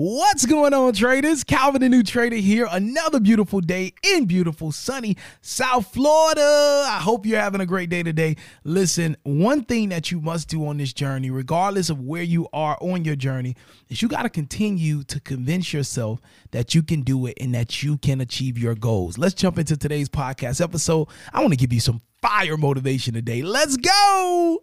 What's going on, traders? Calvin, the new trader here. Another beautiful day in beautiful, sunny South Florida. I hope you're having a great day today. Listen, one thing that you must do on this journey, regardless of where you are on your journey, is you got to continue to convince yourself that you can do it and that you can achieve your goals. Let's jump into today's podcast episode. I want to give you some fire motivation today. Let's go.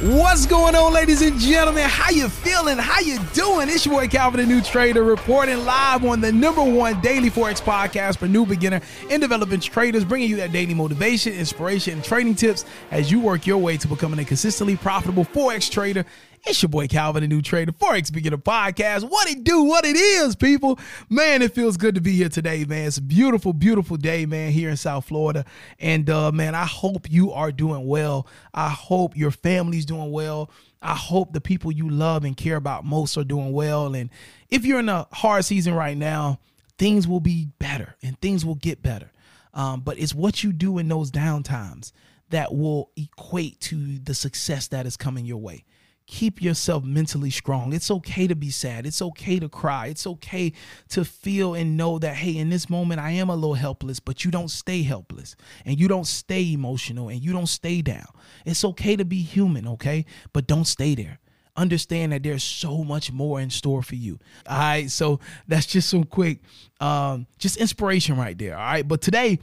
What's going on, ladies and gentlemen? How you feeling? How you doing? It's your boy Calvin, the new trader, reporting live on the number one daily forex podcast for new beginner and developing traders, bringing you that daily motivation, inspiration, and trading tips as you work your way to becoming a consistently profitable forex trader it's your boy Calvin, the new trader, Forex Beginner Podcast. What it do, what it is, people. Man, it feels good to be here today, man. It's a beautiful, beautiful day, man, here in South Florida. And uh, man, I hope you are doing well. I hope your family's doing well. I hope the people you love and care about most are doing well. And if you're in a hard season right now, things will be better and things will get better. Um, but it's what you do in those down times that will equate to the success that is coming your way keep yourself mentally strong. It's okay to be sad. It's okay to cry. It's okay to feel and know that, hey, in this moment, I am a little helpless, but you don't stay helpless and you don't stay emotional and you don't stay down. It's okay to be human, okay? But don't stay there. Understand that there's so much more in store for you. All right. So that's just some quick, um, just inspiration right there. All right. But today,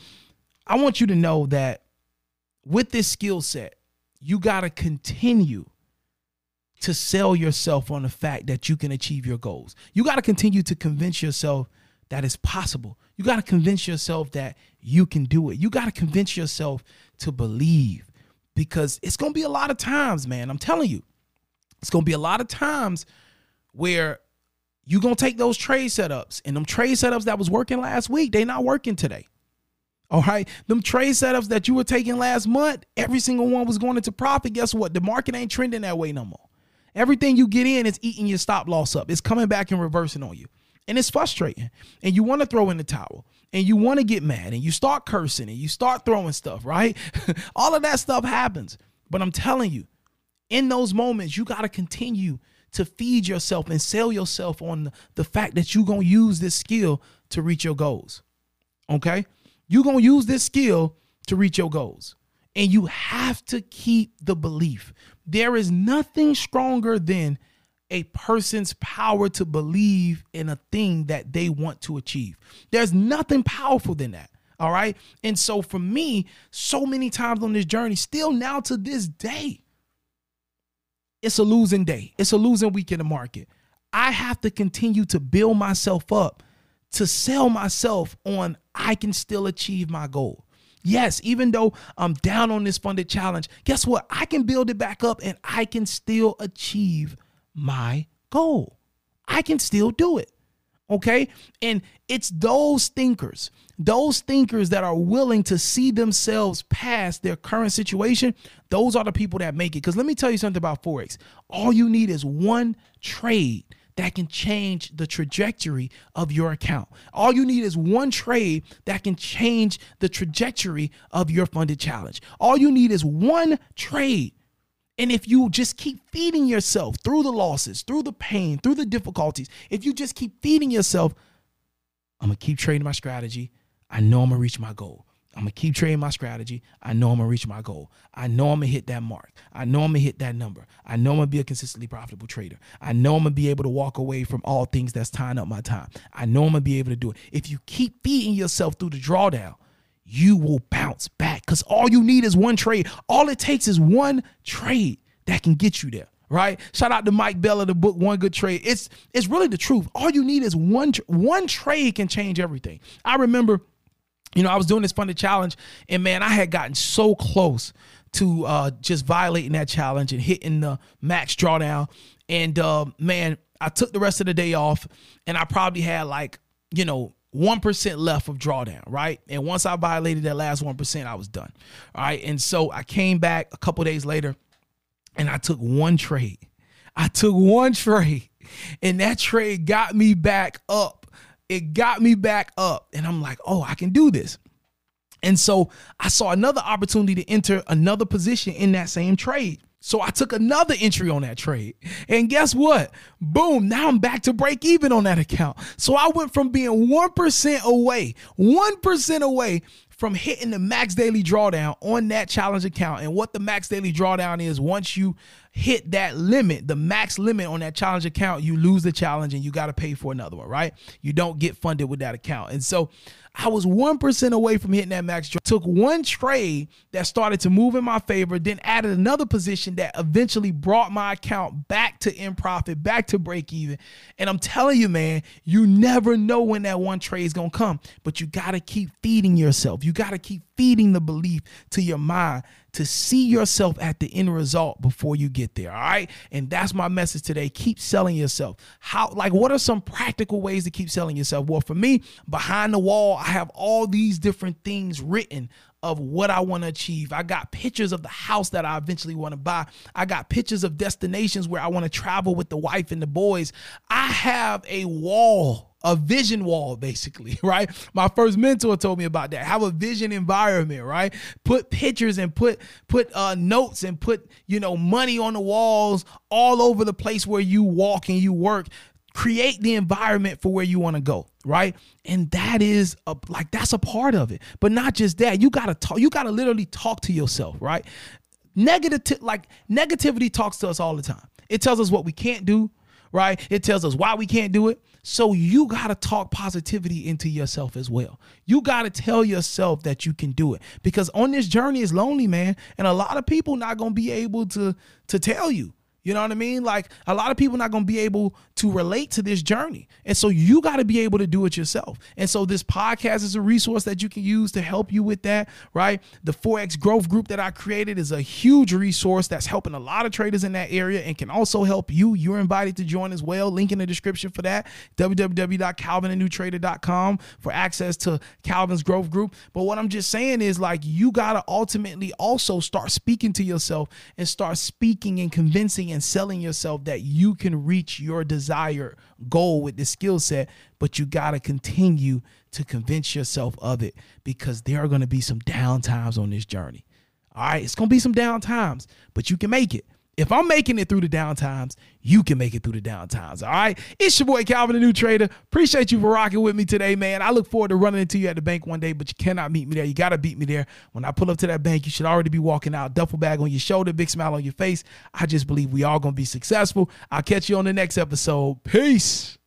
I want you to know that with this skill set, you got to continue to sell yourself on the fact that you can achieve your goals. You got to continue to convince yourself that it's possible. You got to convince yourself that you can do it. You got to convince yourself to believe because it's going to be a lot of times, man. I'm telling you, it's going to be a lot of times where you're going to take those trade setups and them trade setups that was working last week, they not working today. All right. Them trade setups that you were taking last month, every single one was going into profit. Guess what? The market ain't trending that way no more. Everything you get in is eating your stop loss up. It's coming back and reversing on you. And it's frustrating. And you want to throw in the towel and you want to get mad and you start cursing and you start throwing stuff, right? All of that stuff happens. But I'm telling you, in those moments, you got to continue to feed yourself and sell yourself on the fact that you're going to use this skill to reach your goals. Okay? You're going to use this skill to reach your goals. And you have to keep the belief. There is nothing stronger than a person's power to believe in a thing that they want to achieve. There's nothing powerful than that. All right. And so for me, so many times on this journey, still now to this day, it's a losing day. It's a losing week in the market. I have to continue to build myself up to sell myself on I can still achieve my goal. Yes, even though I'm down on this funded challenge, guess what? I can build it back up and I can still achieve my goal. I can still do it. Okay. And it's those thinkers, those thinkers that are willing to see themselves past their current situation. Those are the people that make it. Because let me tell you something about Forex. All you need is one trade that can change the trajectory of your account. All you need is one trade that can change the trajectory of your funded challenge. All you need is one trade. And if you just keep feeding yourself through the losses, through the pain, through the difficulties, if you just keep feeding yourself, I'm gonna keep trading my strategy. I know I'm gonna reach my goal. I'm gonna keep trading my strategy. I know I'm gonna reach my goal. I know I'm gonna hit that mark. I know I'm gonna hit that number. I know I'm gonna be a consistently profitable trader. I know I'm gonna be able to walk away from all things that's tying up my time. I know I'm gonna be able to do it. If you keep feeding yourself through the drawdown, you will bounce back because all you need is one trade. All it takes is one trade that can get you there right? Shout out to Mike Bella, the book One Good Trade. It's it's really the truth. All you need is one one trade can change everything. I remember you know, I was doing this funded challenge, and man, I had gotten so close to uh, just violating that challenge and hitting the max drawdown. And uh, man, I took the rest of the day off, and I probably had like, you know, 1% left of drawdown, right? And once I violated that last 1%, I was done. All right. And so I came back a couple days later and I took one trade. I took one trade And that trade got me back up. It got me back up. And I'm like, oh, I can do this. And so I saw another opportunity to enter another position in that same trade. So I took another entry on that trade. And guess what? Boom, now I'm back to break even on that account. So I went from being 1% away, 1% away from hitting the max daily drawdown on that challenge account. And what the max daily drawdown is, once you hit that limit, the max limit on that challenge account, you lose the challenge and you got to pay for another one, right? You don't get funded with that account. And so I was 1% away from hitting that max. Took one trade that started to move in my favor, then added another position that eventually brought my account back to in profit, back to break even. And I'm telling you, man, you never know when that one trade is going to come, but you got to keep feeding yourself. You got to keep feeding the belief to your mind to see yourself at the end result before you get there. All right. And that's my message today. Keep selling yourself. How, like, what are some practical ways to keep selling yourself? Well, for me, behind the wall, I have all these different things written of what I want to achieve. I got pictures of the house that I eventually want to buy. I got pictures of destinations where I want to travel with the wife and the boys. I have a wall a vision wall, basically, right? My first mentor told me about that. Have a vision environment, right? Put pictures and put put uh, notes and put you know money on the walls all over the place where you walk and you work. Create the environment for where you want to go, right? And that is a, like that's a part of it. But not just that. You gotta talk. You gotta literally talk to yourself, right? Negative, like negativity talks to us all the time. It tells us what we can't do, right? It tells us why we can't do it. So you got to talk positivity into yourself as well. You got to tell yourself that you can do it because on this journey is lonely, man, and a lot of people not going to be able to to tell you. You know what I mean? Like a lot of people not going to be able to relate to this journey. And so you got to be able to do it yourself. And so this podcast is a resource that you can use to help you with that, right? The Forex growth group that I created is a huge resource that's helping a lot of traders in that area and can also help you. You're invited to join as well. Link in the description for that. www.calvinthenewtrader.com for access to Calvin's growth group. But what I'm just saying is like you got to ultimately also start speaking to yourself and start speaking and convincing selling yourself that you can reach your desired goal with this skill set, but you got to continue to convince yourself of it because there are going to be some down times on this journey. All right, it's going to be some down times, but you can make it. If I'm making it through the down times, you can make it through the down times. All right. It's your boy Calvin, the new trader. Appreciate you for rocking with me today, man. I look forward to running into you at the bank one day, but you cannot meet me there. You got to beat me there. When I pull up to that bank, you should already be walking out, duffel bag on your shoulder, big smile on your face. I just believe we all to be successful. I'll catch you on the next episode. Peace.